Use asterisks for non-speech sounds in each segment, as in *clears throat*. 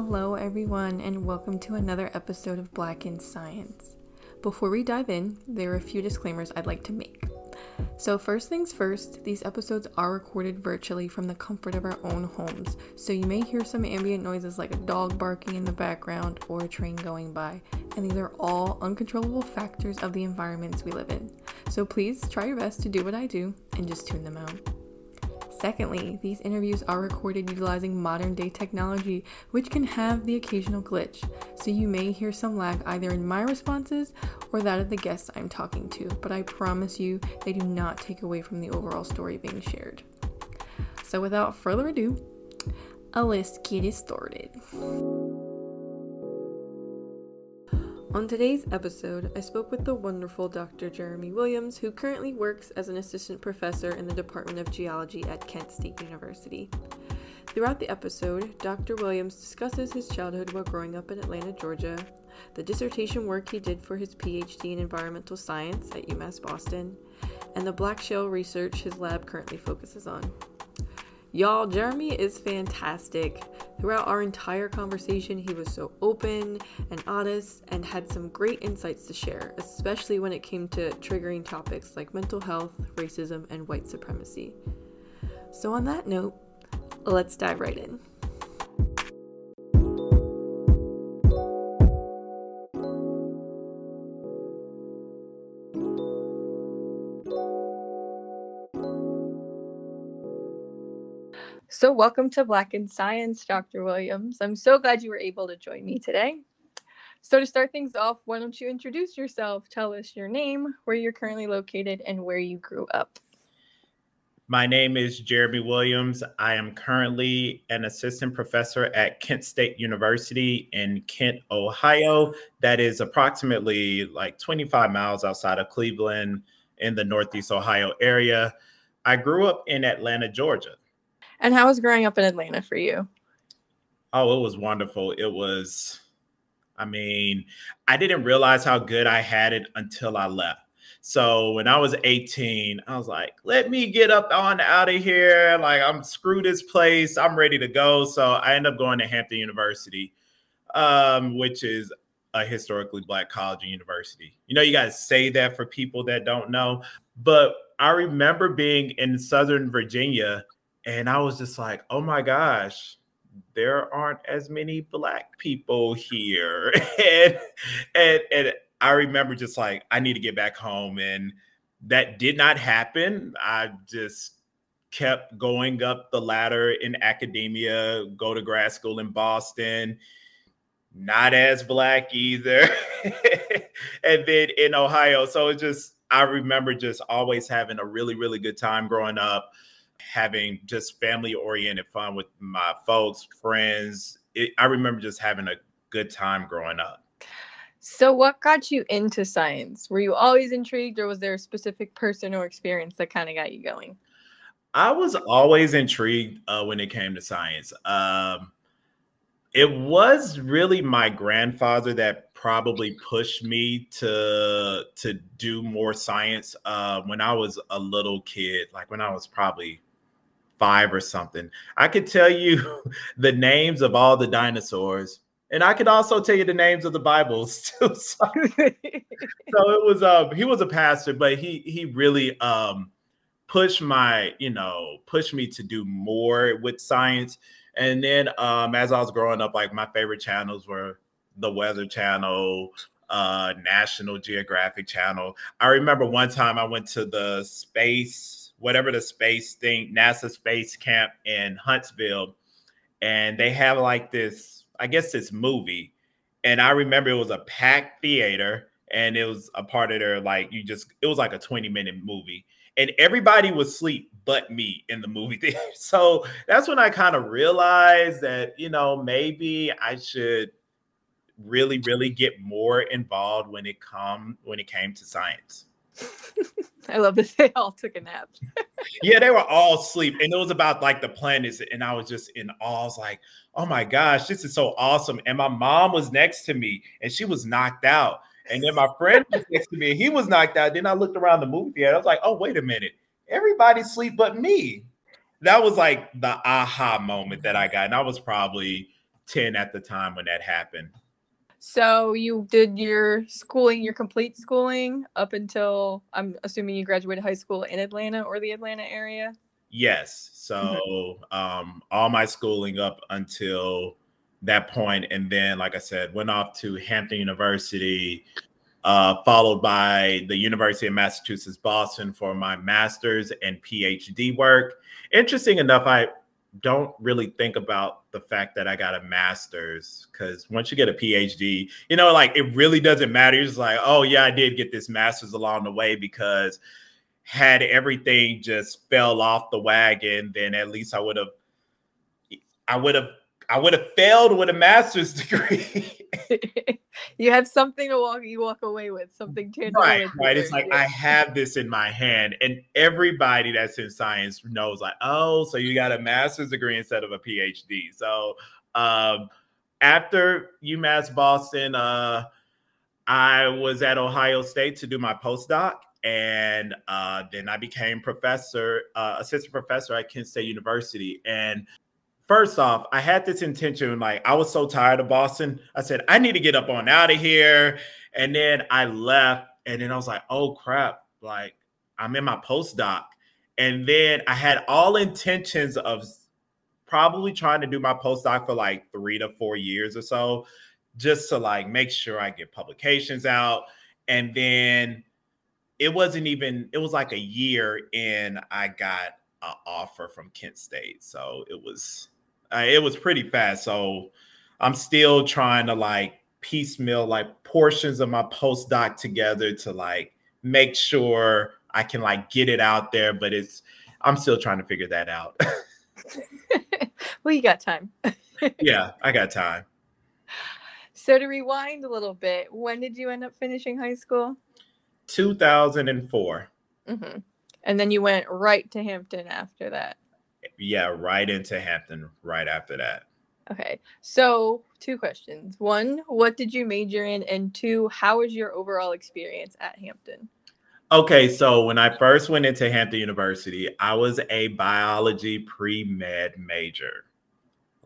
Hello, everyone, and welcome to another episode of Black in Science. Before we dive in, there are a few disclaimers I'd like to make. So, first things first, these episodes are recorded virtually from the comfort of our own homes, so you may hear some ambient noises like a dog barking in the background or a train going by, and these are all uncontrollable factors of the environments we live in. So, please try your best to do what I do and just tune them out. Secondly, these interviews are recorded utilizing modern day technology, which can have the occasional glitch, so you may hear some lag either in my responses or that of the guests I'm talking to, but I promise you they do not take away from the overall story being shared. So, without further ado, let's get it started. On today's episode, I spoke with the wonderful Dr. Jeremy Williams, who currently works as an assistant professor in the Department of Geology at Kent State University. Throughout the episode, Dr. Williams discusses his childhood while growing up in Atlanta, Georgia, the dissertation work he did for his PhD in environmental science at UMass Boston, and the black shale research his lab currently focuses on. Y'all, Jeremy is fantastic. Throughout our entire conversation, he was so open and honest and had some great insights to share, especially when it came to triggering topics like mental health, racism, and white supremacy. So, on that note, let's dive right in. So, welcome to Black in Science, Dr. Williams. I'm so glad you were able to join me today. So, to start things off, why don't you introduce yourself? Tell us your name, where you're currently located, and where you grew up. My name is Jeremy Williams. I am currently an assistant professor at Kent State University in Kent, Ohio. That is approximately like 25 miles outside of Cleveland in the Northeast Ohio area. I grew up in Atlanta, Georgia. And how was growing up in Atlanta for you? Oh, it was wonderful. It was, I mean, I didn't realize how good I had it until I left. So when I was 18, I was like, let me get up on out of here. Like, I'm screw this place. I'm ready to go. So I ended up going to Hampton University, um, which is a historically black college and university. You know, you guys say that for people that don't know, but I remember being in Southern Virginia and I was just like, oh my gosh, there aren't as many black people here. *laughs* and, and and I remember just like I need to get back home. And that did not happen. I just kept going up the ladder in academia, go to grad school in Boston. Not as black either. *laughs* and then in Ohio. So it just I remember just always having a really, really good time growing up having just family oriented fun with my folks, friends. It, I remember just having a good time growing up. So, what got you into science? Were you always intrigued, or was there a specific person or experience that kind of got you going? I was always intrigued uh, when it came to science. Um, it was really my grandfather that probably pushed me to to do more science uh, when I was a little kid, like when I was probably five or something. I could tell you *laughs* the names of all the dinosaurs, and I could also tell you the names of the Bibles *laughs* too. *laughs* so, it was um he was a pastor, but he he really um pushed my you know pushed me to do more with science. And then um as I was growing up, like my favorite channels were the Weather Channel, uh National Geographic Channel. I remember one time I went to the space whatever the space thing, NASA space camp in Huntsville, and they have like this, I guess this movie. And I remember it was a packed theater and it was a part of their like you just it was like a 20 minute movie and everybody was asleep but me in the movie *laughs* theater. So that's when I kind of realized that, you know, maybe I should really, really get more involved when it come when it came to science. *laughs* I love that they all took a nap. *laughs* yeah, they were all asleep. And it was about like the planets. And I was just in awe. I was like, oh my gosh, this is so awesome. And my mom was next to me and she was knocked out. And then my friend was next to me and he was knocked out. Then I looked around the movie theater. I was like, oh, wait a minute. Everybody sleep but me. That was like the aha moment that I got. And I was probably 10 at the time when that happened. So you did your schooling, your complete schooling up until I'm assuming you graduated high school in Atlanta or the Atlanta area? Yes. So mm-hmm. um, all my schooling up until that point, and then, like I said, went off to Hampton University, uh, followed by the University of Massachusetts Boston for my master's and PhD work. Interesting enough, I don't really think about the fact that I got a master's because once you get a PhD, you know, like it really doesn't matter. You're like, oh, yeah, I did get this master's along the way because had everything just fell off the wagon, then at least I would have, I would have I would have failed with a master's *laughs* degree. *laughs* you have something to walk you walk away with, something tangible. Right, right. It's like I *laughs* have this in my hand, and everybody that's in science knows, like, oh, so you got a master's degree instead of a PhD. So um, after UMass Boston, uh, I was at Ohio State to do my postdoc, and uh, then I became professor, uh, assistant professor at Kent State University, and first off, I had this intention, like I was so tired of Boston. I said, I need to get up on out of here. And then I left, and then I was like, oh crap, like I'm in my postdoc. And then I had all intentions of probably trying to do my postdoc for like three to four years or so, just to like make sure I get publications out. And then it wasn't even, it was like a year in I got an offer from Kent State. So it was uh, it was pretty fast. So I'm still trying to like piecemeal like portions of my postdoc together to like make sure I can like get it out there. But it's I'm still trying to figure that out. *laughs* well, you got time. *laughs* yeah, I got time. So to rewind a little bit, when did you end up finishing high school? 2004. Mm-hmm. And then you went right to Hampton after that yeah, right into Hampton right after that. Okay. So, two questions. One, what did you major in? And two, how was your overall experience at Hampton? Okay, so when I first went into Hampton University, I was a biology pre med major.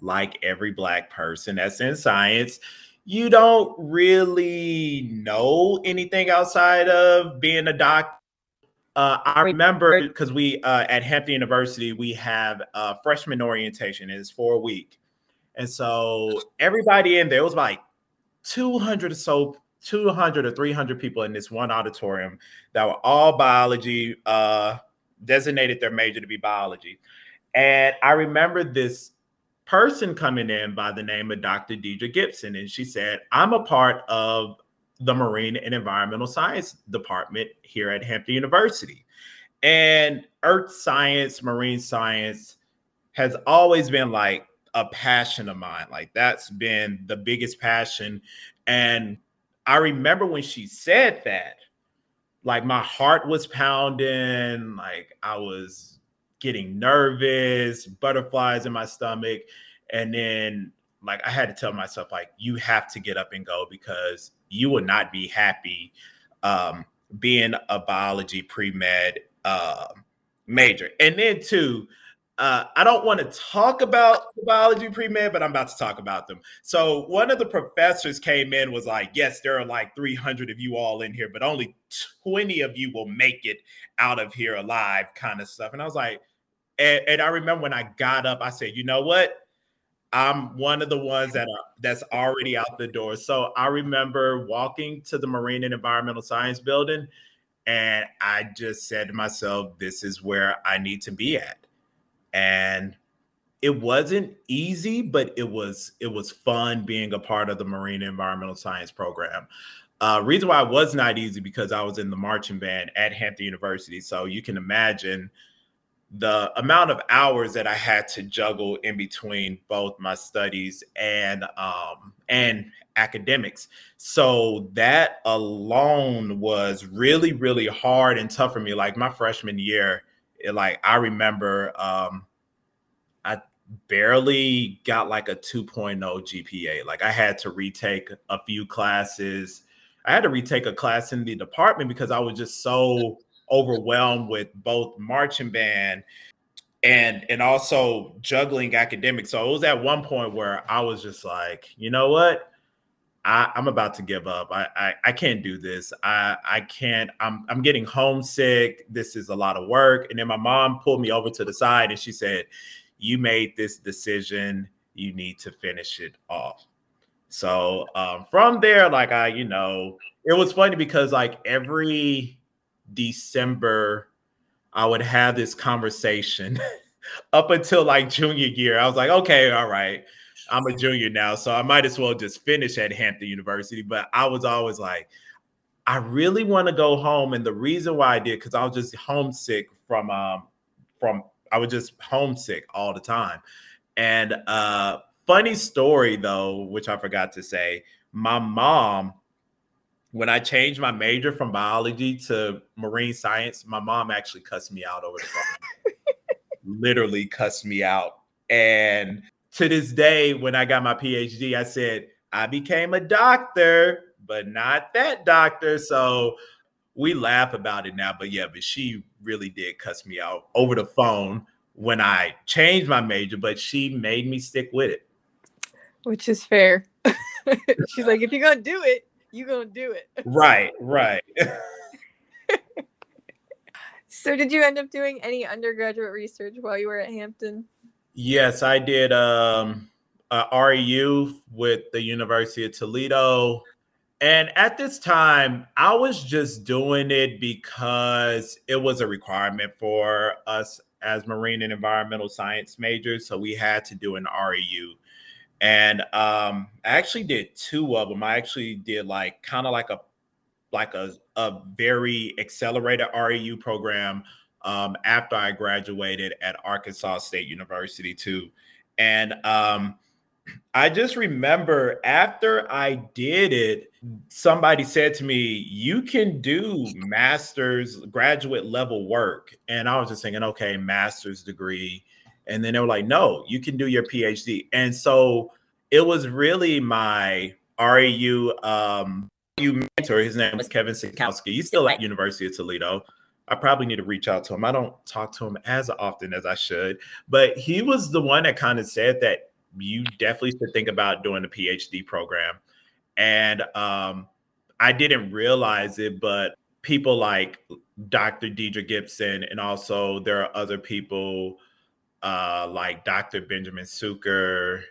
Like every Black person that's in science, you don't really know anything outside of being a doctor uh, I remember because we uh, at Hampton University we have a freshman orientation. It's for a week, and so everybody in there was like 200 or so, 200 or 300 people in this one auditorium that were all biology, uh, designated their major to be biology. And I remember this person coming in by the name of Dr. Deidre Gibson, and she said, "I'm a part of the Marine and Environmental Science Department here at Hampton University. And earth science, marine science has always been like a passion of mine. Like that's been the biggest passion. And I remember when she said that, like my heart was pounding, like I was getting nervous, butterflies in my stomach. And then like I had to tell myself, like, you have to get up and go because you will not be happy um, being a biology pre-med uh, major. And then too, uh, I don't want to talk about the biology pre-med, but I'm about to talk about them. So one of the professors came in was like, yes, there are like 300 of you all in here, but only 20 of you will make it out of here alive kind of stuff. And I was like, and, and I remember when I got up, I said, you know what? I'm one of the ones that are that's already out the door. So I remember walking to the Marine and Environmental Science building, and I just said to myself, "This is where I need to be at." And it wasn't easy, but it was it was fun being a part of the Marine Environmental Science program. Uh, reason why it was not easy because I was in the marching band at Hampton University, so you can imagine the amount of hours that I had to juggle in between both my studies and um, and academics. So that alone was really really hard and tough for me. Like my freshman year, it, like I remember um, I barely got like a 2.0 GPA. Like I had to retake a few classes. I had to retake a class in the department because I was just so overwhelmed with both marching band and and also juggling academics. So it was at one point where I was just like, you know what? I, I'm about to give up. I, I, I can't do this. I I can't. I'm I'm getting homesick. This is a lot of work. And then my mom pulled me over to the side and she said, "You made this decision. You need to finish it off." So um, from there, like I, you know, it was funny because like every December, I would have this conversation *laughs* up until like junior year. I was like, okay, all right I'm a junior now, so I might as well just finish at Hampton University. But I was always like, I really want to go home, and the reason why I did because I was just homesick from um from I was just homesick all the time. And uh funny story though, which I forgot to say, my mom when I changed my major from biology to marine science, my mom actually cussed me out over the phone. *laughs* Literally cussed me out. And to this day, when I got my PhD, I said, I became a doctor, but not that doctor. So we laugh about it now. But yeah, but she really did cuss me out over the phone when I changed my major, but she made me stick with it. Which is fair. *laughs* She's like, if you're gonna do it, you're gonna do it. Right, right. *laughs* so did you end up doing any undergraduate research while you were at Hampton? Yes, I did um, REU with the University of Toledo. And at this time, I was just doing it because it was a requirement for us as marine and environmental science majors. So we had to do an REU. And um, I actually did two of them. I actually did like kind of like a like a, a very accelerated REU program um, after I graduated at Arkansas State University too. And um, I just remember after I did it, somebody said to me, You can do master's graduate level work. And I was just thinking, okay, master's degree. And then they were like, No, you can do your PhD. And so it was really my REU um, you mentor. His name was Kevin Czajkowski. He's still at University of Toledo. I probably need to reach out to him. I don't talk to him as often as I should, but he was the one that kind of said that you definitely should think about doing a PhD program. And um, I didn't realize it, but people like Dr. Deidre Gibson, and also there are other people uh, like Dr. Benjamin Cuker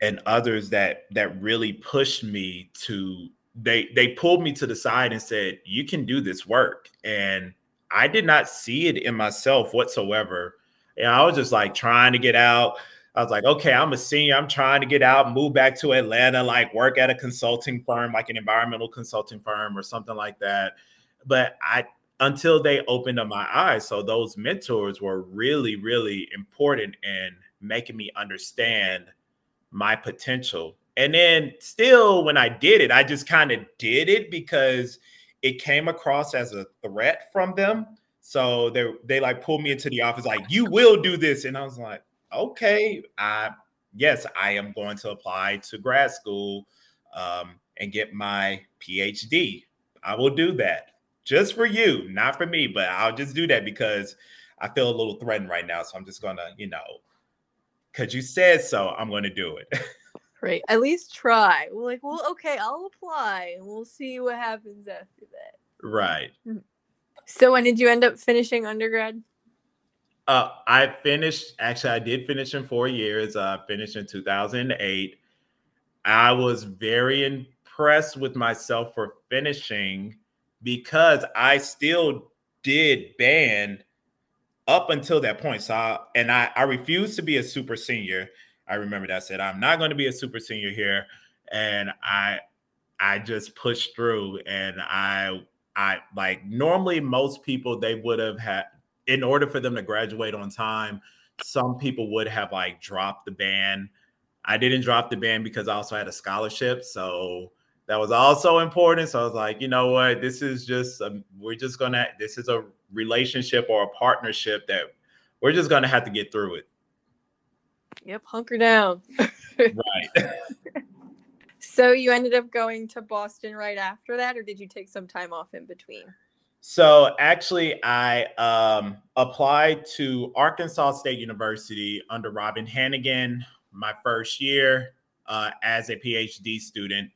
and others that that really pushed me to they they pulled me to the side and said you can do this work and I did not see it in myself whatsoever. And I was just like trying to get out. I was like, okay, I'm a senior. I'm trying to get out, move back to Atlanta, like work at a consulting firm, like an environmental consulting firm or something like that. But I, until they opened up my eyes. So those mentors were really, really important in making me understand my potential. And then still, when I did it, I just kind of did it because it came across as a threat from them. So they they like pulled me into the office, like, you will do this. And I was like, okay, I yes, I am going to apply to grad school um, and get my PhD. I will do that just for you, not for me, but I'll just do that because I feel a little threatened right now. So I'm just gonna, you know, because you said so, I'm gonna do it. *laughs* Right. At least try. We're like, well, okay, I'll apply and we'll see what happens after that. Right. Mm-hmm. So when did you end up finishing undergrad? Uh, I finished actually I did finish in four years. I uh, finished in 2008. I was very impressed with myself for finishing because I still did band up until that point. So I, and I, I refused to be a super senior I remember that I said I'm not going to be a super senior here, and I I just pushed through, and I I like normally most people they would have had in order for them to graduate on time. Some people would have like dropped the band. I didn't drop the band because I also had a scholarship, so that was also important. So I was like, you know what, this is just a, we're just gonna this is a relationship or a partnership that we're just gonna have to get through it. Yep, hunker down. *laughs* right. so you ended up going to Boston right after that, or did you take some time off in between? So actually, I um, applied to Arkansas State University under Robin Hannigan my first year uh, as a PhD student,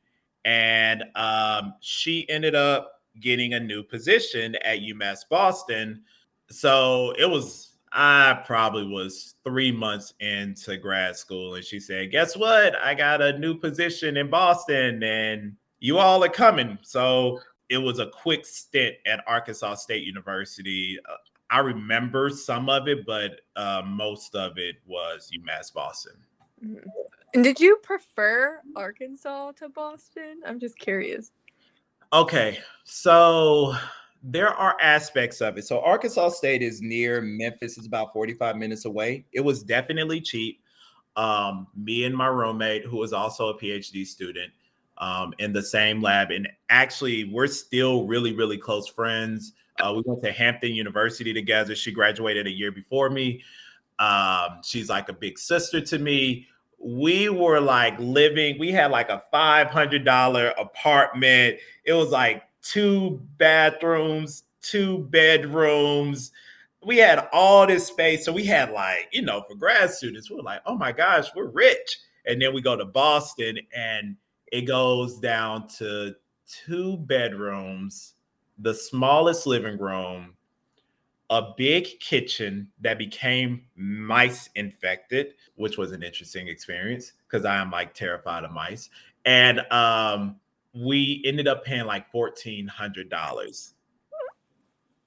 and um, she ended up getting a new position at UMass Boston. So it was I probably was three months into grad school, and she said, "Guess what? I got a new position in Boston, and you all are coming." So it was a quick stint at Arkansas State University. Uh, I remember some of it, but uh, most of it was UMass Boston. And did you prefer Arkansas to Boston? I'm just curious. Okay, so there are aspects of it. So Arkansas State is near Memphis, it's about 45 minutes away. It was definitely cheap. Um, me and my roommate, who was also a PhD student, um, in the same lab, and actually, we're still really, really close friends. Uh, we went to Hampton University together. She graduated a year before me. Um, she's like a big sister to me. We were like living, we had like a $500 apartment. It was like two bathrooms, two bedrooms. We had all this space. So we had like, you know, for grad students, we are like, oh my gosh, we're rich. And then we go to Boston and it goes down to two bedrooms, the smallest living room, a big kitchen that became mice infected, which was an interesting experience because I am like terrified of mice. And um, we ended up paying like fourteen hundred dollars.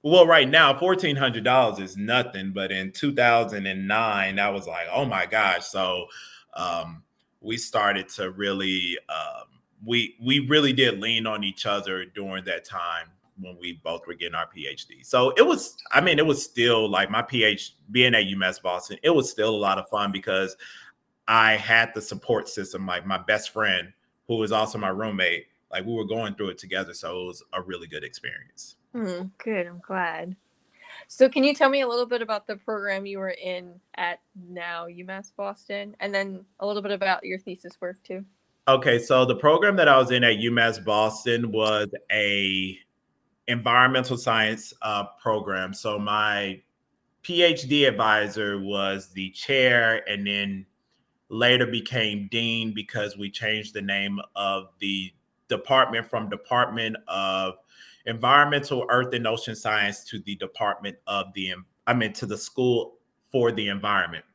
Well, right now, fourteen hundred dollars is nothing, but in two thousand and nine, I was like, oh my gosh! So um, we started to really, um, we we really did lean on each other during that time when we both were getting our PhD. So it was, I mean, it was still like my PhD being at UMass Boston. It was still a lot of fun because I had the support system, like my best friend, who was also my roommate like we were going through it together so it was a really good experience mm, good i'm glad so can you tell me a little bit about the program you were in at now umass boston and then a little bit about your thesis work too okay so the program that i was in at umass boston was a environmental science uh, program so my phd advisor was the chair and then later became dean because we changed the name of the department from Department of Environmental, Earth and Ocean Science to the Department of the I mean to the School for the Environment.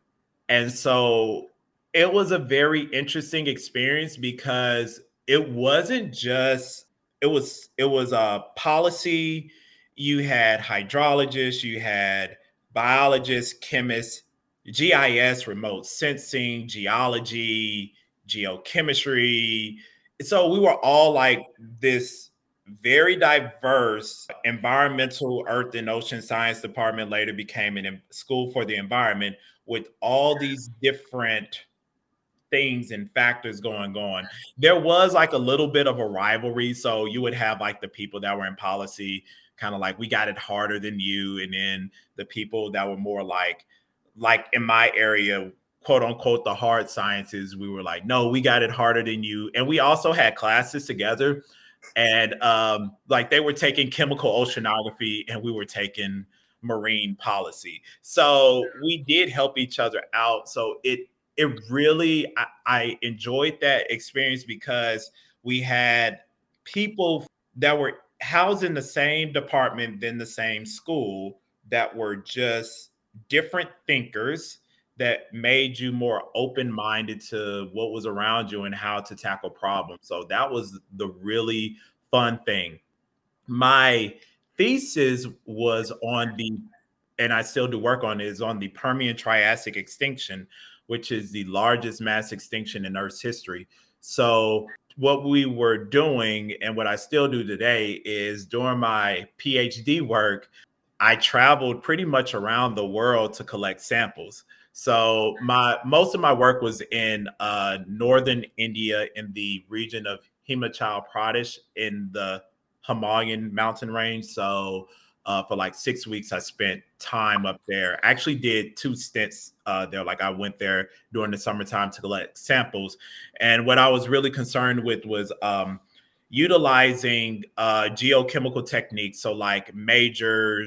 And so it was a very interesting experience because it wasn't just it was it was a policy. You had hydrologists you had biologists chemists gis remote sensing geology geochemistry. So we were all like this very diverse environmental earth and ocean science department later became a school for the environment with all these different things and factors going on. There was like a little bit of a rivalry so you would have like the people that were in policy kind of like we got it harder than you and then the people that were more like like in my area quote unquote the hard sciences we were like no we got it harder than you and we also had classes together and um like they were taking chemical oceanography and we were taking marine policy. So we did help each other out so it it really I, I enjoyed that experience because we had people that were housed in the same department than the same school that were just different thinkers that made you more open-minded to what was around you and how to tackle problems. So that was the really fun thing. My thesis was on the and I still do work on it is on the Permian Triassic extinction, which is the largest mass extinction in Earth's history. So what we were doing and what I still do today is during my PhD work, I traveled pretty much around the world to collect samples. So my most of my work was in uh, northern India in the region of Himachal Pradesh in the Himalayan mountain range. So uh, for like six weeks, I spent time up there. I actually did two stints uh, there. Like I went there during the summertime to collect samples, and what I was really concerned with was, um, utilizing uh, geochemical techniques. So, like major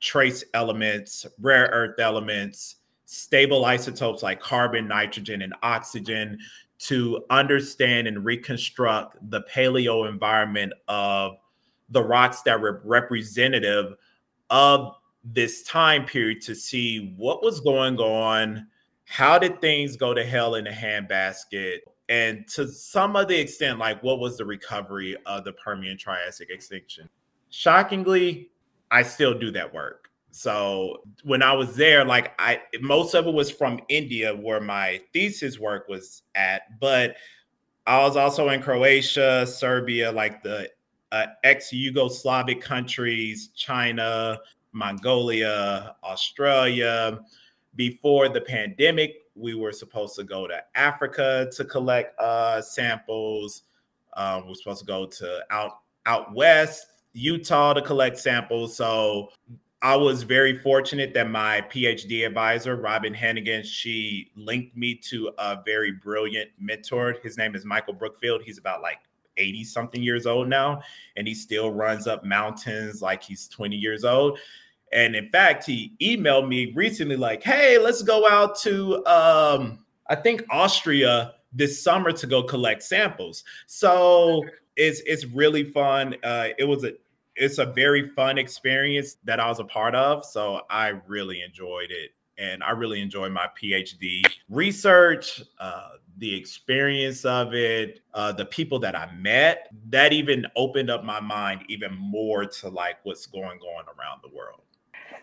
trace elements, rare earth elements, stable isotopes like carbon, nitrogen, and oxygen to understand and reconstruct the paleo environment of the rocks that were representative of this time period to see what was going on, how did things go to hell in a handbasket, and to some of the extent, like what was the recovery of the Permian Triassic extinction. Shockingly, I still do that work. So when I was there, like I most of it was from India where my thesis work was at, but I was also in Croatia, Serbia, like the uh, ex-Yugoslavic countries, China, Mongolia, Australia. Before the pandemic, we were supposed to go to Africa to collect uh, samples. Um, we're supposed to go to out out west, Utah, to collect samples. So I was very fortunate that my PhD advisor, Robin Hannigan, she linked me to a very brilliant mentor. His name is Michael Brookfield. He's about like 80 something years old now, and he still runs up mountains like he's 20 years old. And in fact, he emailed me recently, like, hey, let's go out to um, I think Austria this summer to go collect samples. So it's it's really fun. Uh, it was a it's a very fun experience that I was a part of. So I really enjoyed it. And I really enjoyed my PhD research, uh, the experience of it, uh, the people that I met. That even opened up my mind even more to like what's going on around the world.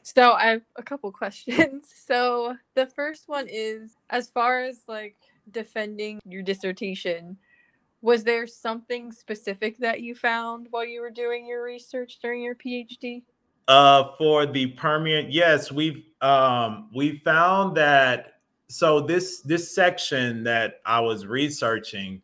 So I have a couple *laughs* questions. So the first one is as far as like defending your dissertation, was there something specific that you found while you were doing your research during your PhD? Uh, for the Permian, yes, we've um, we found that. So this this section that I was researching,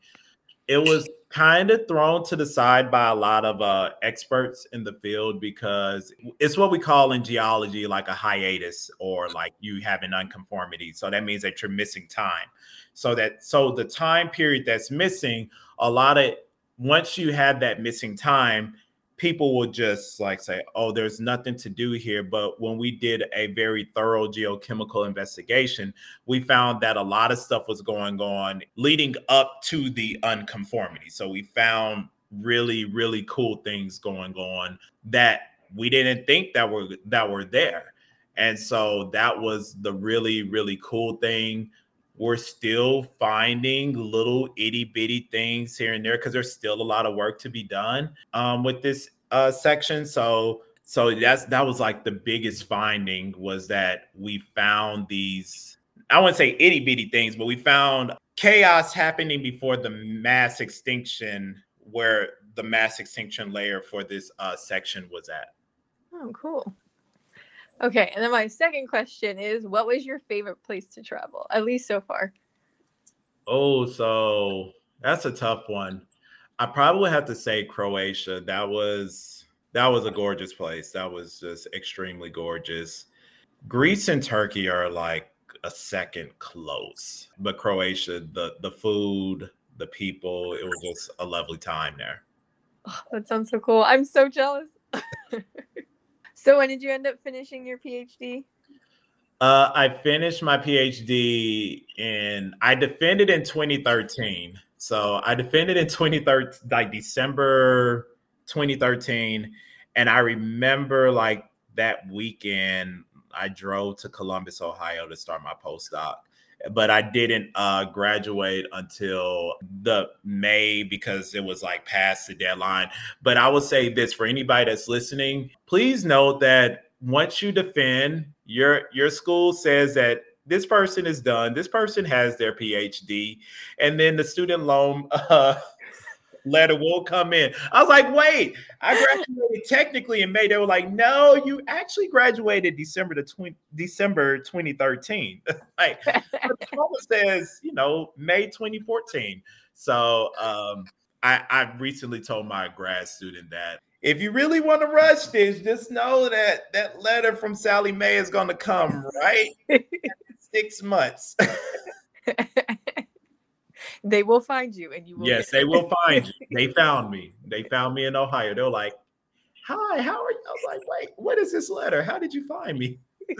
it was kind of thrown to the side by a lot of uh, experts in the field because it's what we call in geology like a hiatus or like you have an unconformity. So that means that you're missing time. So that so the time period that's missing a lot of once you have that missing time, people will just like say, oh, there's nothing to do here. But when we did a very thorough geochemical investigation, we found that a lot of stuff was going on leading up to the unconformity. So we found really, really cool things going on that we didn't think that were that were there. And so that was the really, really cool thing we're still finding little itty bitty things here and there because there's still a lot of work to be done um, with this uh, section. So so that's that was like the biggest finding was that we found these I wouldn't say itty bitty things, but we found chaos happening before the mass extinction where the mass extinction layer for this uh, section was at. Oh, cool. Okay, and then my second question is what was your favorite place to travel, at least so far? Oh, so that's a tough one. I probably have to say Croatia. That was that was a gorgeous place. That was just extremely gorgeous. Greece and Turkey are like a second close, but Croatia, the the food, the people, it was just a lovely time there. Oh, that sounds so cool. I'm so jealous. *laughs* So when did you end up finishing your PhD? Uh, I finished my PhD in I defended in 2013. So I defended in 2013, like December 2013, and I remember like that weekend I drove to Columbus, Ohio to start my postdoc but I didn't uh, graduate until the May because it was like past the deadline. But I will say this for anybody that's listening, please note that once you defend, your your school says that this person is done, this person has their PhD, and then the student loan *laughs* uh, letter will come in. I was like, wait, I graduated technically in May. They were like, no, you actually graduated December the 20, December 2013. *laughs* like the diploma says, you know, May 2014. So um, I, I recently told my grad student that if you really want to rush this, just know that that letter from Sallie Mae is going to come right *laughs* six months. *laughs* They will find you, and you will. Yes, they will find you. They *laughs* found me. They found me in Ohio. They're like, "Hi, how are you?" I was like, "Wait, what is this letter? How did you find me?" *laughs*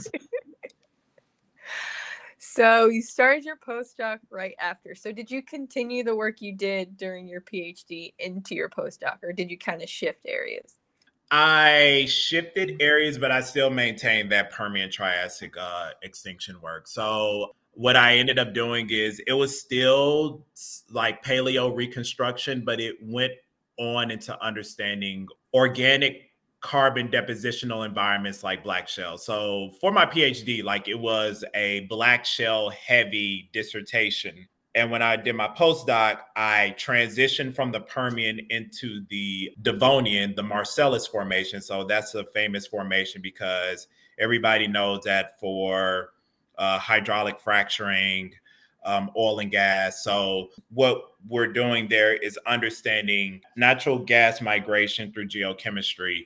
so you started your postdoc right after. So did you continue the work you did during your PhD into your postdoc, or did you kind of shift areas? I shifted areas, but I still maintained that Permian Triassic uh, extinction work. So what I ended up doing is it was still like paleo reconstruction, but it went on into understanding organic carbon depositional environments like black shale. So for my PhD, like it was a black shale heavy dissertation and when I did my postdoc, I transitioned from the Permian into the Devonian, the Marcellus formation. So that's a famous formation because everybody knows that for uh, hydraulic fracturing, um, oil and gas. So what we're doing there is understanding natural gas migration through geochemistry,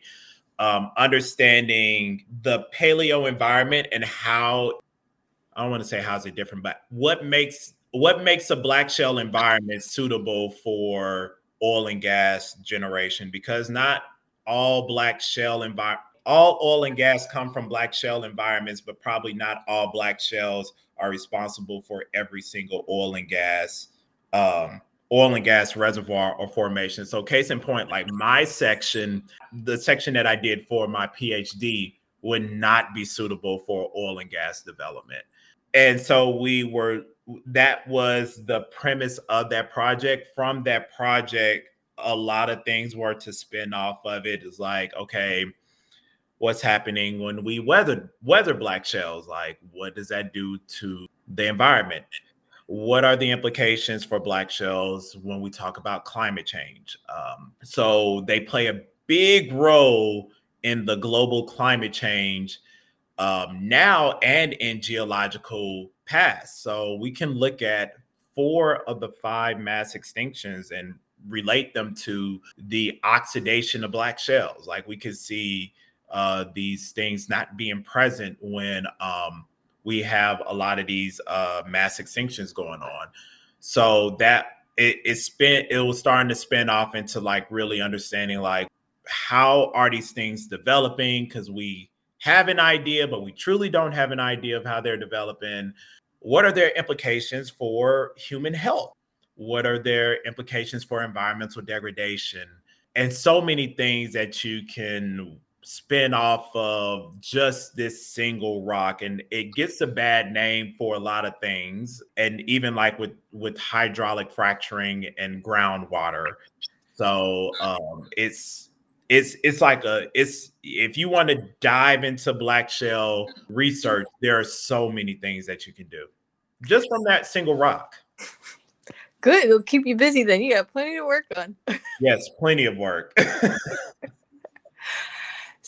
um, understanding the paleo environment and how I don't want to say how's it different, but what makes what makes a black shale environment suitable for oil and gas generation? Because not all black shale environment all oil and gas come from black shale environments, but probably not all black shales are responsible for every single oil and gas um, oil and gas reservoir or formation. So, case in point, like my section, the section that I did for my PhD would not be suitable for oil and gas development. And so we were that was the premise of that project. From that project, a lot of things were to spin off of it. It's like, okay, what's happening when we weather weather black shales? Like, what does that do to the environment? What are the implications for black shales when we talk about climate change? Um, so they play a big role in the global climate change um, now and in geological past. So we can look at four of the five mass extinctions and relate them to the oxidation of black shales. Like we can see uh, these things not being present when um, we have a lot of these uh, mass extinctions going on. So that it, it spin it was starting to spin off into like really understanding like how are these things developing because we have an idea, but we truly don't have an idea of how they're developing. What are their implications for human health? What are their implications for environmental degradation? And so many things that you can spin off of just this single rock and it gets a bad name for a lot of things and even like with with hydraulic fracturing and groundwater. So um it's it's it's like a it's if you want to dive into black shale research there are so many things that you can do just from that single rock. Good it'll keep you busy then. You got plenty to work on. Yes plenty of work *laughs*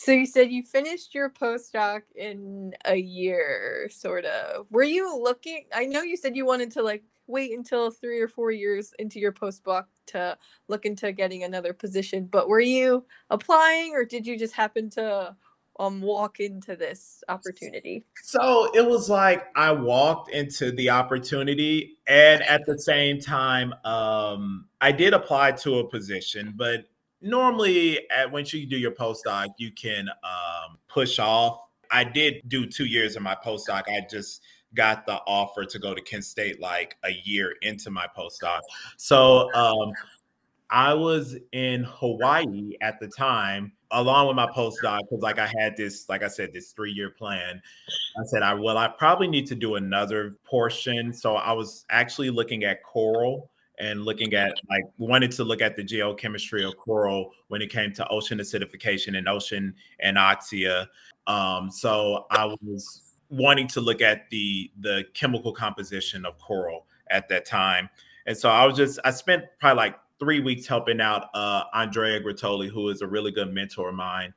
so you said you finished your postdoc in a year sort of were you looking i know you said you wanted to like wait until three or four years into your postdoc to look into getting another position. But were you applying, or did you just happen to um walk into this opportunity? So it was like I walked into the opportunity, and at the same time, um, I did apply to a position, but normally at once you do your postdoc, you can um, push off. I did do two years in my postdoc. I just got the offer to go to Kent State like a year into my postdoc. So um, I was in Hawaii at the time, along with my postdoc, because like I had this, like I said, this three year plan. I said, I well, I probably need to do another portion. So I was actually looking at coral and looking at like wanted to look at the geochemistry of coral when it came to ocean acidification and ocean anoxia. Um, so I was wanting to look at the the chemical composition of coral at that time. And so I was just I spent probably like three weeks helping out uh, Andrea Grottoli, who is a really good mentor of mine,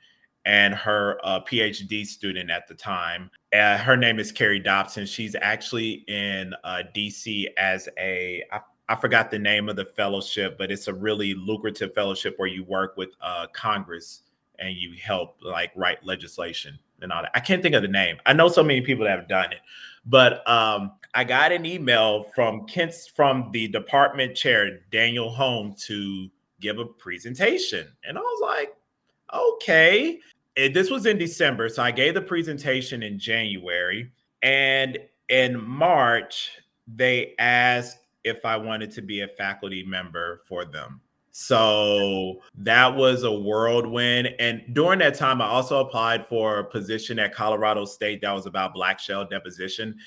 and her uh, PhD student at the time. Uh, her name is Carrie Dobson. She's actually in uh, DC as a I, I forgot the name of the fellowship, but it's a really lucrative fellowship where you work with uh, Congress and you help like write legislation and all that. I can't think of the name. I know so many people that have done it, but um, I got an email from Kent's from the department chair, Daniel Holm, to give a presentation. And I was like, okay. This was in December. So I gave the presentation in January. And in March, they asked if I wanted to be a faculty member for them. So that was a whirlwind. And during that time, I also applied for a position at Colorado State that was about black shale deposition.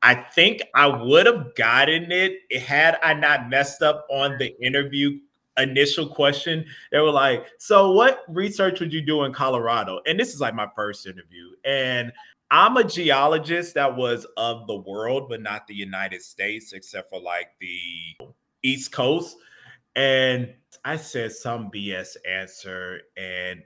I think I would have gotten it had I not messed up on the interview initial question. They were like, So, what research would you do in Colorado? And this is like my first interview. And I'm a geologist that was of the world, but not the United States, except for like the East Coast. And I said some BS answer. And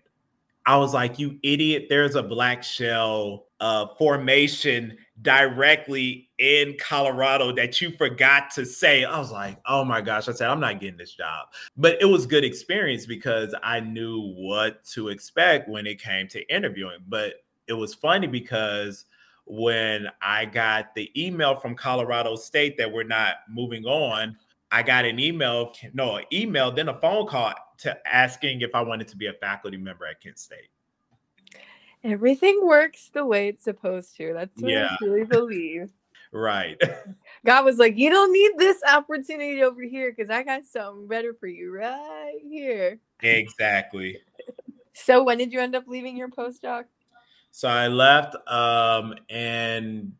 I was like, You idiot, there's a black shale uh, formation directly in Colorado that you forgot to say. I was like, oh my gosh. I said, I'm not getting this job. But it was good experience because I knew what to expect when it came to interviewing. But it was funny because when I got the email from Colorado State that we're not moving on, I got an email, no, an email, then a phone call to asking if I wanted to be a faculty member at Kent State. Everything works the way it's supposed to. That's what yeah. I really *laughs* believe. right. *laughs* God was like, You don't need this opportunity over here because I got something better for you right here. Exactly. *laughs* so when did you end up leaving your postdoc? So I left um in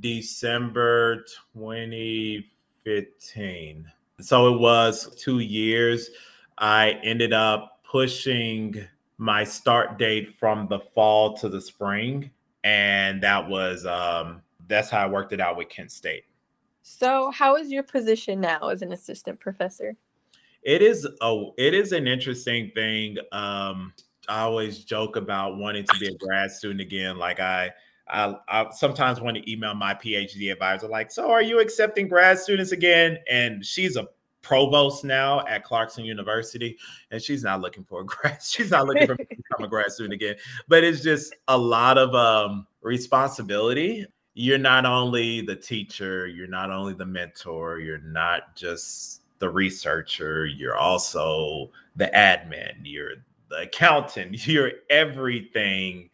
December 2015. So it was two years. I ended up pushing my start date from the fall to the spring. And that was um that's how I worked it out with Kent State. So how is your position now as an assistant professor? It is oh it is an interesting thing. Um I always joke about wanting to be a grad student again. Like I I, I, sometimes want to email my PhD advisor, like, so are you accepting grad students again? And she's a provost now at Clarkson University, and she's not looking for a *laughs* grad. She's not looking for me to become a grad student again. But it's just a lot of um, responsibility. You're not only the teacher, you're not only the mentor, you're not just the researcher, you're also the admin, you're the accountant, *laughs* you're everything.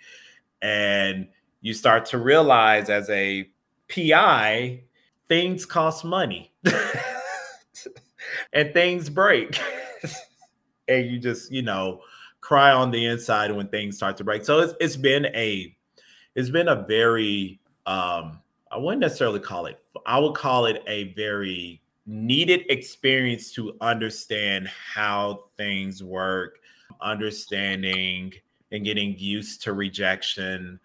And you start to realize as a PI, things cost money. *laughs* and things break. *laughs* and you just, you know, cry on the inside when things start to break. So it's it's been a it's been a very um I wouldn't necessarily call it I would call it a very needed experience to understand how things work, understanding and getting used to rejection,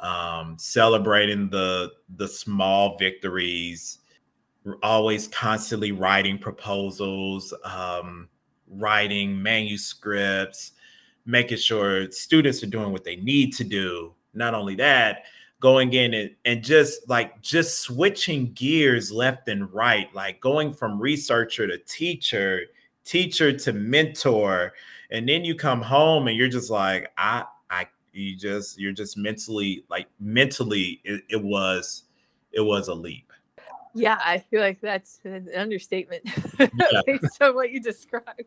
um, celebrating the the small victories, always constantly writing proposals, um, writing manuscripts, making sure students are doing what they need to do. Not only that, going in and, and just like just switching gears left and right, like going from researcher to teacher, teacher to mentor. And then you come home and you're just like, I, I, you just, you're just mentally, like mentally, it, it was, it was a leap. Yeah, I feel like that's an understatement *laughs* yeah. based on what you described.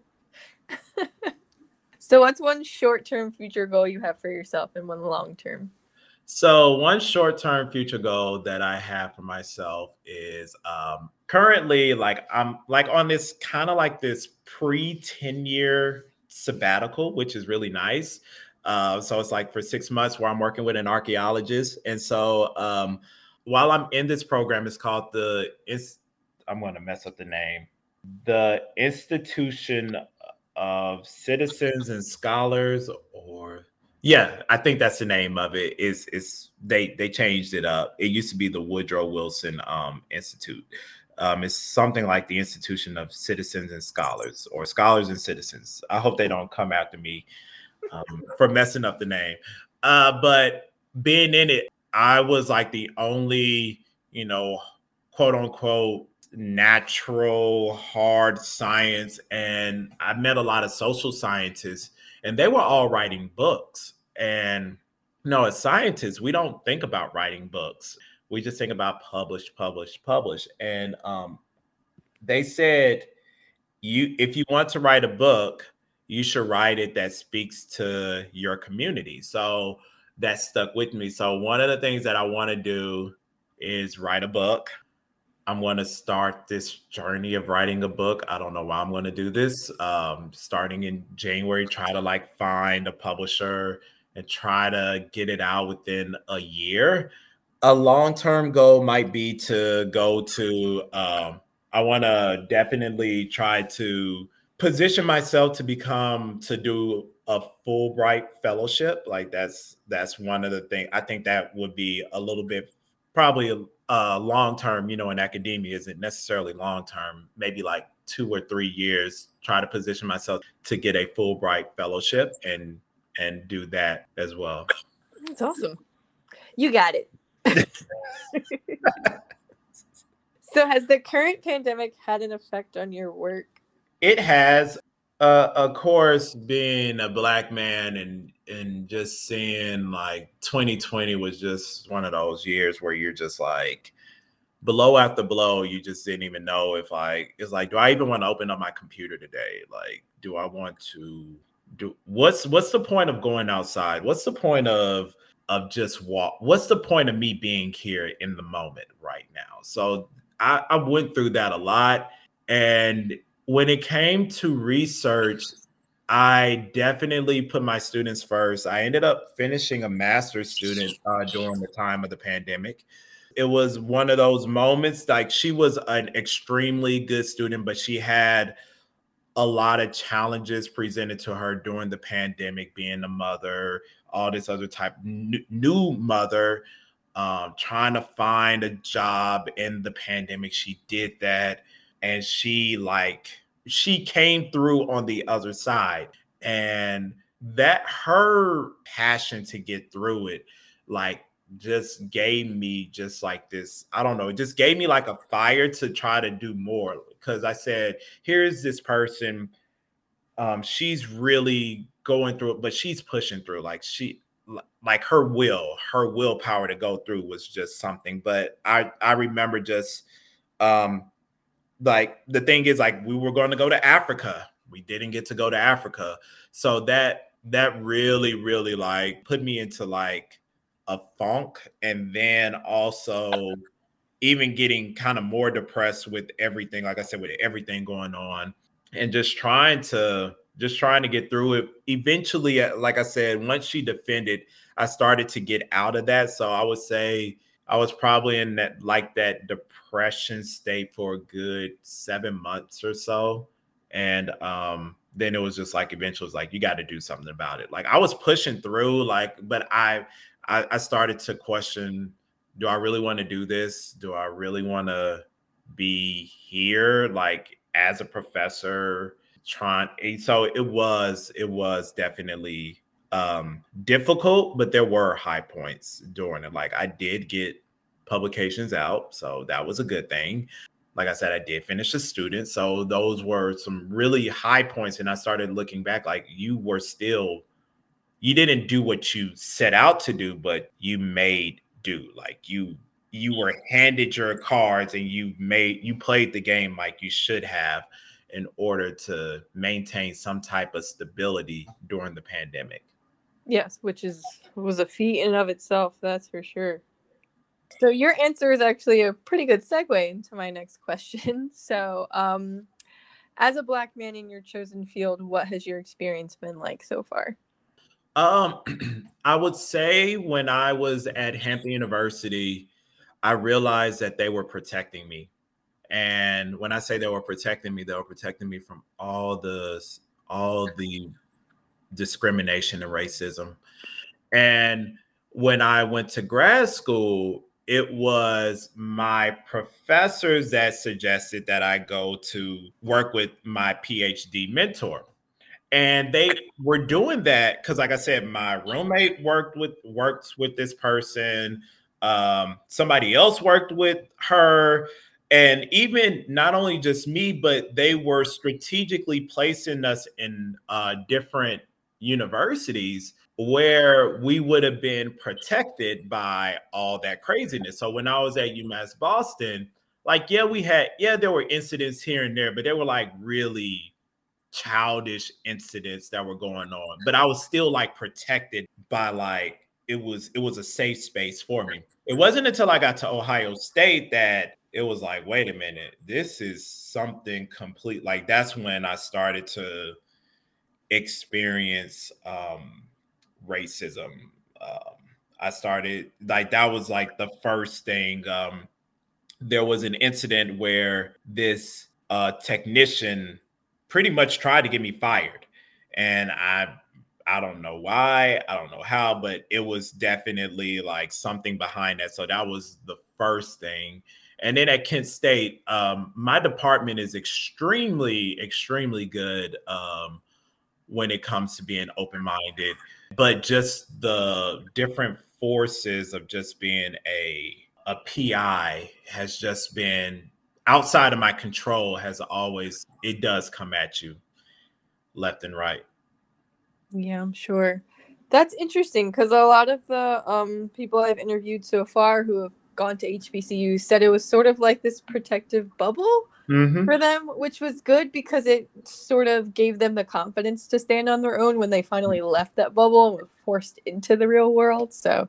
*laughs* so, what's one short term future goal you have for yourself and one long term? So, one short term future goal that I have for myself is um, currently like I'm like on this kind of like this pre 10 year sabbatical, which is really nice. Uh, so, it's like for six months where I'm working with an archaeologist. And so, um, while I'm in this program, it's called the it's I'm going to mess up the name. The Institution of Citizens and Scholars, or yeah, I think that's the name of it. Is is they they changed it up. It used to be the Woodrow Wilson um, Institute. Um, it's something like the Institution of Citizens and Scholars, or Scholars and Citizens. I hope they don't come after me um, for messing up the name. Uh, but being in it, I was like the only, you know, quote unquote natural hard science and I met a lot of social scientists and they were all writing books and you know as scientists we don't think about writing books we just think about publish, publish, publish. And um, they said you if you want to write a book, you should write it that speaks to your community. So that stuck with me. So one of the things that I want to do is write a book. I'm going to start this journey of writing a book. I don't know why I'm going to do this. Um, starting in January, try to like find a publisher and try to get it out within a year. A long term goal might be to go to, um, I want to definitely try to position myself to become, to do a Fulbright fellowship. Like that's, that's one of the things I think that would be a little bit probably uh, long term, you know, in academia isn't necessarily long term, maybe like two or three years, try to position myself to get a Fulbright fellowship and and do that as well. That's awesome. You got it. *laughs* so has the current pandemic had an effect on your work? It has. Uh, of course, being a black man and and just seeing like 2020 was just one of those years where you're just like blow after blow. You just didn't even know if like it's like, do I even want to open up my computer today? Like, do I want to do what's what's the point of going outside? What's the point of of just walk? What's the point of me being here in the moment right now? So I, I went through that a lot and when it came to research, I definitely put my students first. I ended up finishing a master's student uh, during the time of the pandemic. It was one of those moments like she was an extremely good student, but she had a lot of challenges presented to her during the pandemic, being a mother, all this other type, new mother, um, trying to find a job in the pandemic. She did that. And she like she came through on the other side and that her passion to get through it like just gave me just like this i don't know it just gave me like a fire to try to do more because i said here's this person um she's really going through it but she's pushing through like she like her will her willpower to go through was just something but i i remember just um like the thing is like we were going to go to Africa. We didn't get to go to Africa. So that that really really like put me into like a funk and then also even getting kind of more depressed with everything like I said with everything going on and just trying to just trying to get through it. Eventually uh, like I said once she defended I started to get out of that. So I would say I was probably in that like that depression state for a good seven months or so. And um, then it was just like eventually was like you got to do something about it. Like I was pushing through, like, but I, I I started to question, do I really want to do this? Do I really want to be here like as a professor trying so it was it was definitely um difficult but there were high points during it like i did get publications out so that was a good thing like i said i did finish a student so those were some really high points and i started looking back like you were still you didn't do what you set out to do but you made do like you you were handed your cards and you made you played the game like you should have in order to maintain some type of stability during the pandemic Yes, which is was a feat in and of itself, that's for sure. So your answer is actually a pretty good segue into my next question. *laughs* So, um, as a black man in your chosen field, what has your experience been like so far? Um, *clears throat* I would say when I was at Hampton University, I realized that they were protecting me. And when I say they were protecting me, they were protecting me from all the all the discrimination and racism. And when I went to grad school, it was my professors that suggested that I go to work with my PhD mentor. And they were doing that because, like I said, my roommate worked with works with this person. Um, somebody else worked with her and even not only just me but they were strategically placing us in uh, different universities where we would have been protected by all that craziness. So when I was at UMass Boston, like yeah, we had yeah, there were incidents here and there, but they were like really childish incidents that were going on. But I was still like protected by like it was it was a safe space for me. It wasn't until I got to Ohio State that it was like, wait a minute, this is something complete. Like that's when I started to experience um, racism. Um, I started like that was like the first thing. Um, there was an incident where this uh, technician pretty much tried to get me fired, and I I don't know why, I don't know how, but it was definitely like something behind that. So that was the first thing. And then at Kent State, um, my department is extremely, extremely good um, when it comes to being open minded. But just the different forces of just being a a PI has just been outside of my control. Has always it does come at you left and right. Yeah, I'm sure. That's interesting because a lot of the um, people I've interviewed so far who have gone to HBCU said it was sort of like this protective bubble mm-hmm. for them, which was good because it sort of gave them the confidence to stand on their own when they finally mm. left that bubble and were forced into the real world. So,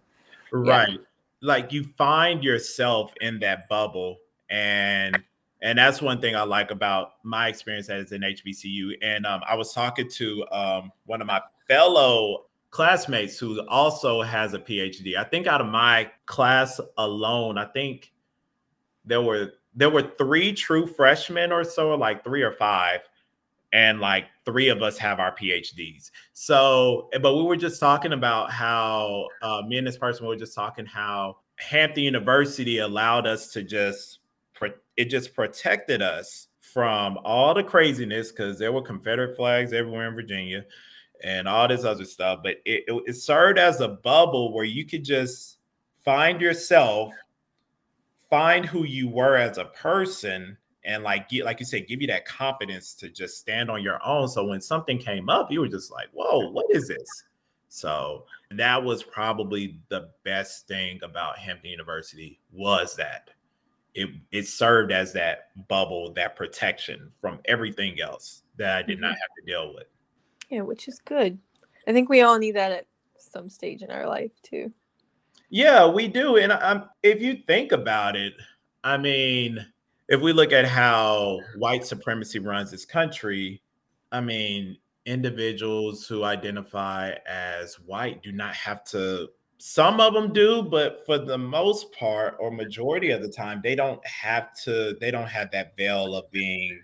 right. Yeah. Like you find yourself in that bubble and and that's one thing I like about my experience as an HBCU. And um, I was talking to um, one of my fellow classmates who also has a PhD. I think out of my class alone, I think there were there were three true freshmen or so, like three or five, and like three of us have our PhDs. So, but we were just talking about how uh, me and this person were just talking how Hampton University allowed us to just it just protected us from all the craziness because there were Confederate flags everywhere in Virginia and all this other stuff. But it, it, it served as a bubble where you could just find yourself, find who you were as a person, and like get, like you said, give you that confidence to just stand on your own. So when something came up, you were just like, "Whoa, what is this?" So that was probably the best thing about Hampton University was that it it served as that bubble, that protection from everything else that I did not mm-hmm. have to deal with. Yeah, which is good. I think we all need that at some stage in our life too. Yeah, we do. And um, if you think about it, I mean, if we look at how white supremacy runs this country, I mean, individuals who identify as white do not have to some of them do but for the most part or majority of the time they don't have to they don't have that veil of being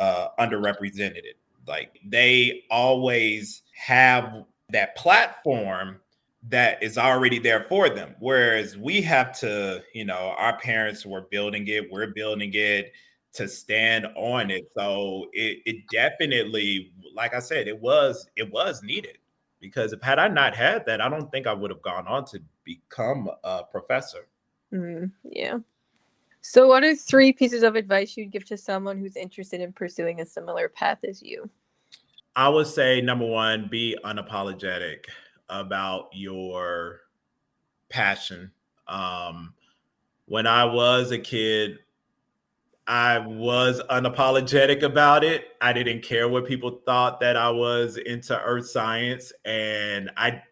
uh underrepresented like they always have that platform that is already there for them. Whereas we have to, you know, our parents were building it, we're building it to stand on it. So it, it definitely, like I said, it was it was needed because if had I not had that, I don't think I would have gone on to become a professor. Mm, yeah. So, what are three pieces of advice you'd give to someone who's interested in pursuing a similar path as you? I would say number one, be unapologetic about your passion. Um, when I was a kid, I was unapologetic about it. I didn't care what people thought that I was into earth science. And I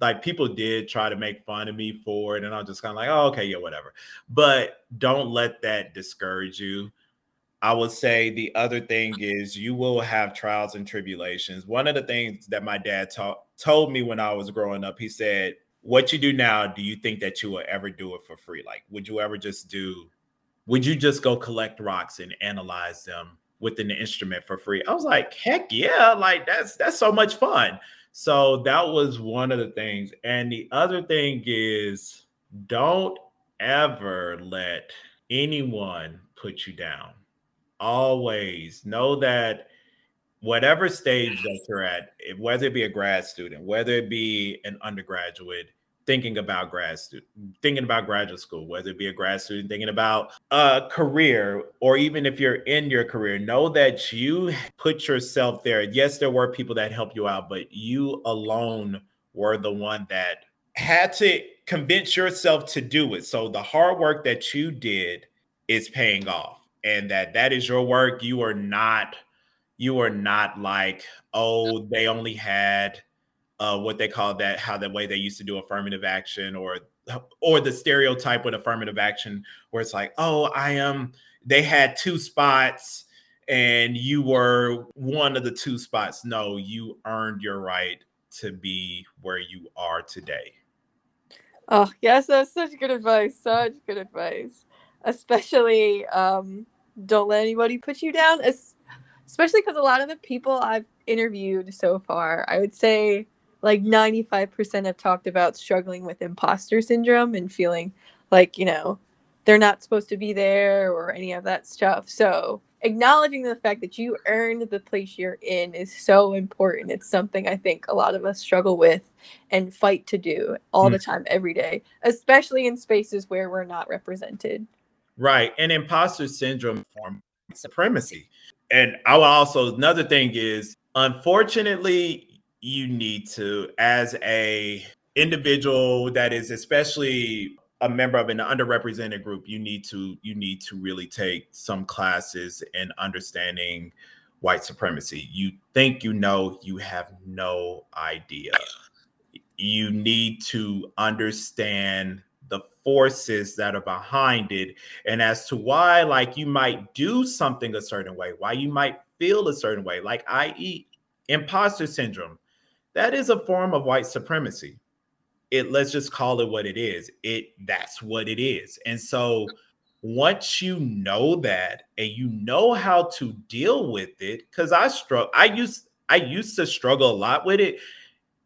like people did try to make fun of me for it. And I was just kind of like, oh, okay, yeah, whatever. But don't let that discourage you. I would say the other thing is you will have trials and tribulations. One of the things that my dad ta- told me when I was growing up, he said, What you do now, do you think that you will ever do it for free? Like, would you ever just do, would you just go collect rocks and analyze them within the instrument for free? I was like, Heck yeah, like that's that's so much fun. So that was one of the things. And the other thing is don't ever let anyone put you down. Always know that whatever stage that you're at, whether it be a grad student, whether it be an undergraduate, thinking about grad student, thinking about graduate school, whether it be a grad student thinking about a career, or even if you're in your career, know that you put yourself there. Yes, there were people that helped you out, but you alone were the one that had to convince yourself to do it. So the hard work that you did is paying off, and that that is your work. You are not, you are not like, oh, they only had uh, what they call that, how the way they used to do affirmative action or or the stereotype with affirmative action where it's like, oh, I am. They had two spots and you were one of the two spots. No, you earned your right to be where you are today. Oh, yes, that's such good advice. Such good advice. Especially um don't let anybody put you down. Especially because a lot of the people I've interviewed so far, I would say like 95% have talked about struggling with imposter syndrome and feeling like, you know, they're not supposed to be there or any of that stuff. So, acknowledging the fact that you earned the place you're in is so important. It's something I think a lot of us struggle with and fight to do all mm. the time, every day, especially in spaces where we're not represented. Right. And imposter syndrome form supremacy. And I will also, another thing is, unfortunately, you need to as a individual that is especially a member of an underrepresented group you need to you need to really take some classes in understanding white supremacy. You think you know you have no idea. You need to understand the forces that are behind it and as to why like you might do something a certain way why you might feel a certain way like i.e imposter syndrome that is a form of white supremacy. It let's just call it what it is. It that's what it is. And so once you know that and you know how to deal with it, because I struggle, I used I used to struggle a lot with it.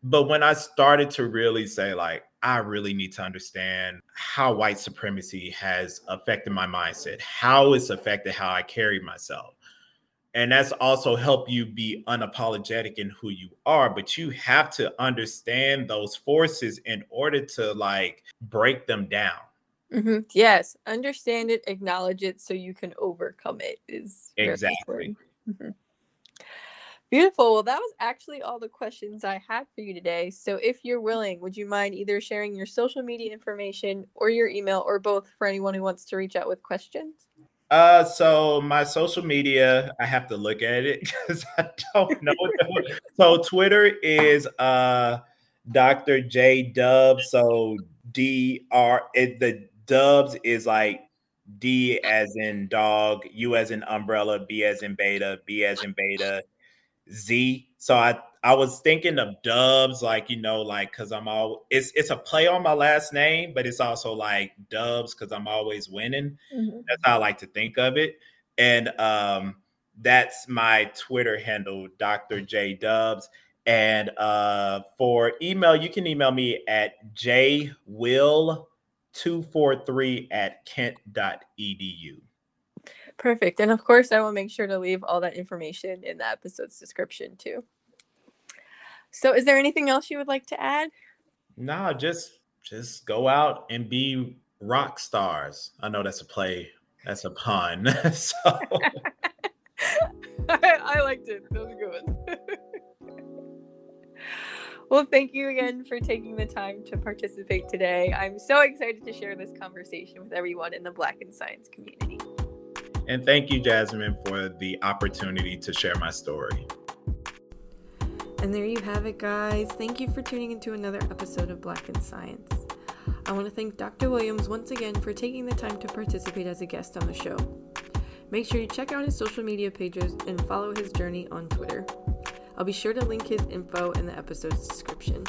But when I started to really say, like, I really need to understand how white supremacy has affected my mindset, how it's affected how I carry myself, and that's also help you be unapologetic in who you are but you have to understand those forces in order to like break them down. Mm-hmm. yes understand it acknowledge it so you can overcome it is exactly. mm-hmm. beautiful. Well that was actually all the questions i had for you today. So if you're willing would you mind either sharing your social media information or your email or both for anyone who wants to reach out with questions uh, so my social media, I have to look at it *laughs* because I don't know. so Twitter is uh Dr. J Dub. So D R the Dubs is like D as in dog, U as in umbrella, B as in beta, B as in beta, Z. So I I was thinking of Dubs, like you know, like because I'm all it's it's a play on my last name, but it's also like Dubs because I'm always winning. Mm-hmm. That's how I like to think of it, and um, that's my Twitter handle, Dr. J Dubs. And uh, for email, you can email me at jwill243 at kent.edu. Perfect. And of course, I will make sure to leave all that information in the episode's description too. So, is there anything else you would like to add? No, just just go out and be rock stars. I know that's a play, that's a pun. *laughs* so *laughs* I, I liked it. That was a good one. *laughs* well, thank you again for taking the time to participate today. I'm so excited to share this conversation with everyone in the Black in Science community. And thank you, Jasmine, for the opportunity to share my story. And there you have it, guys. Thank you for tuning into another episode of Black in Science. I want to thank Dr. Williams once again for taking the time to participate as a guest on the show. Make sure you check out his social media pages and follow his journey on Twitter. I'll be sure to link his info in the episode's description.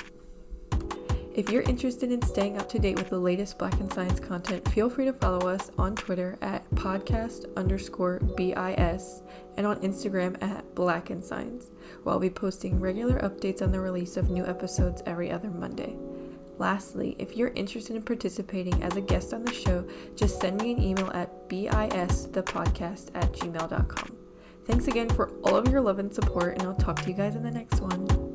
If you're interested in staying up to date with the latest Black in Science content, feel free to follow us on Twitter at podcast underscore BIS and on Instagram at Black in Science, where I'll be posting regular updates on the release of new episodes every other Monday. Lastly, if you're interested in participating as a guest on the show, just send me an email at bisthepodcast at gmail.com. Thanks again for all of your love and support, and I'll talk to you guys in the next one.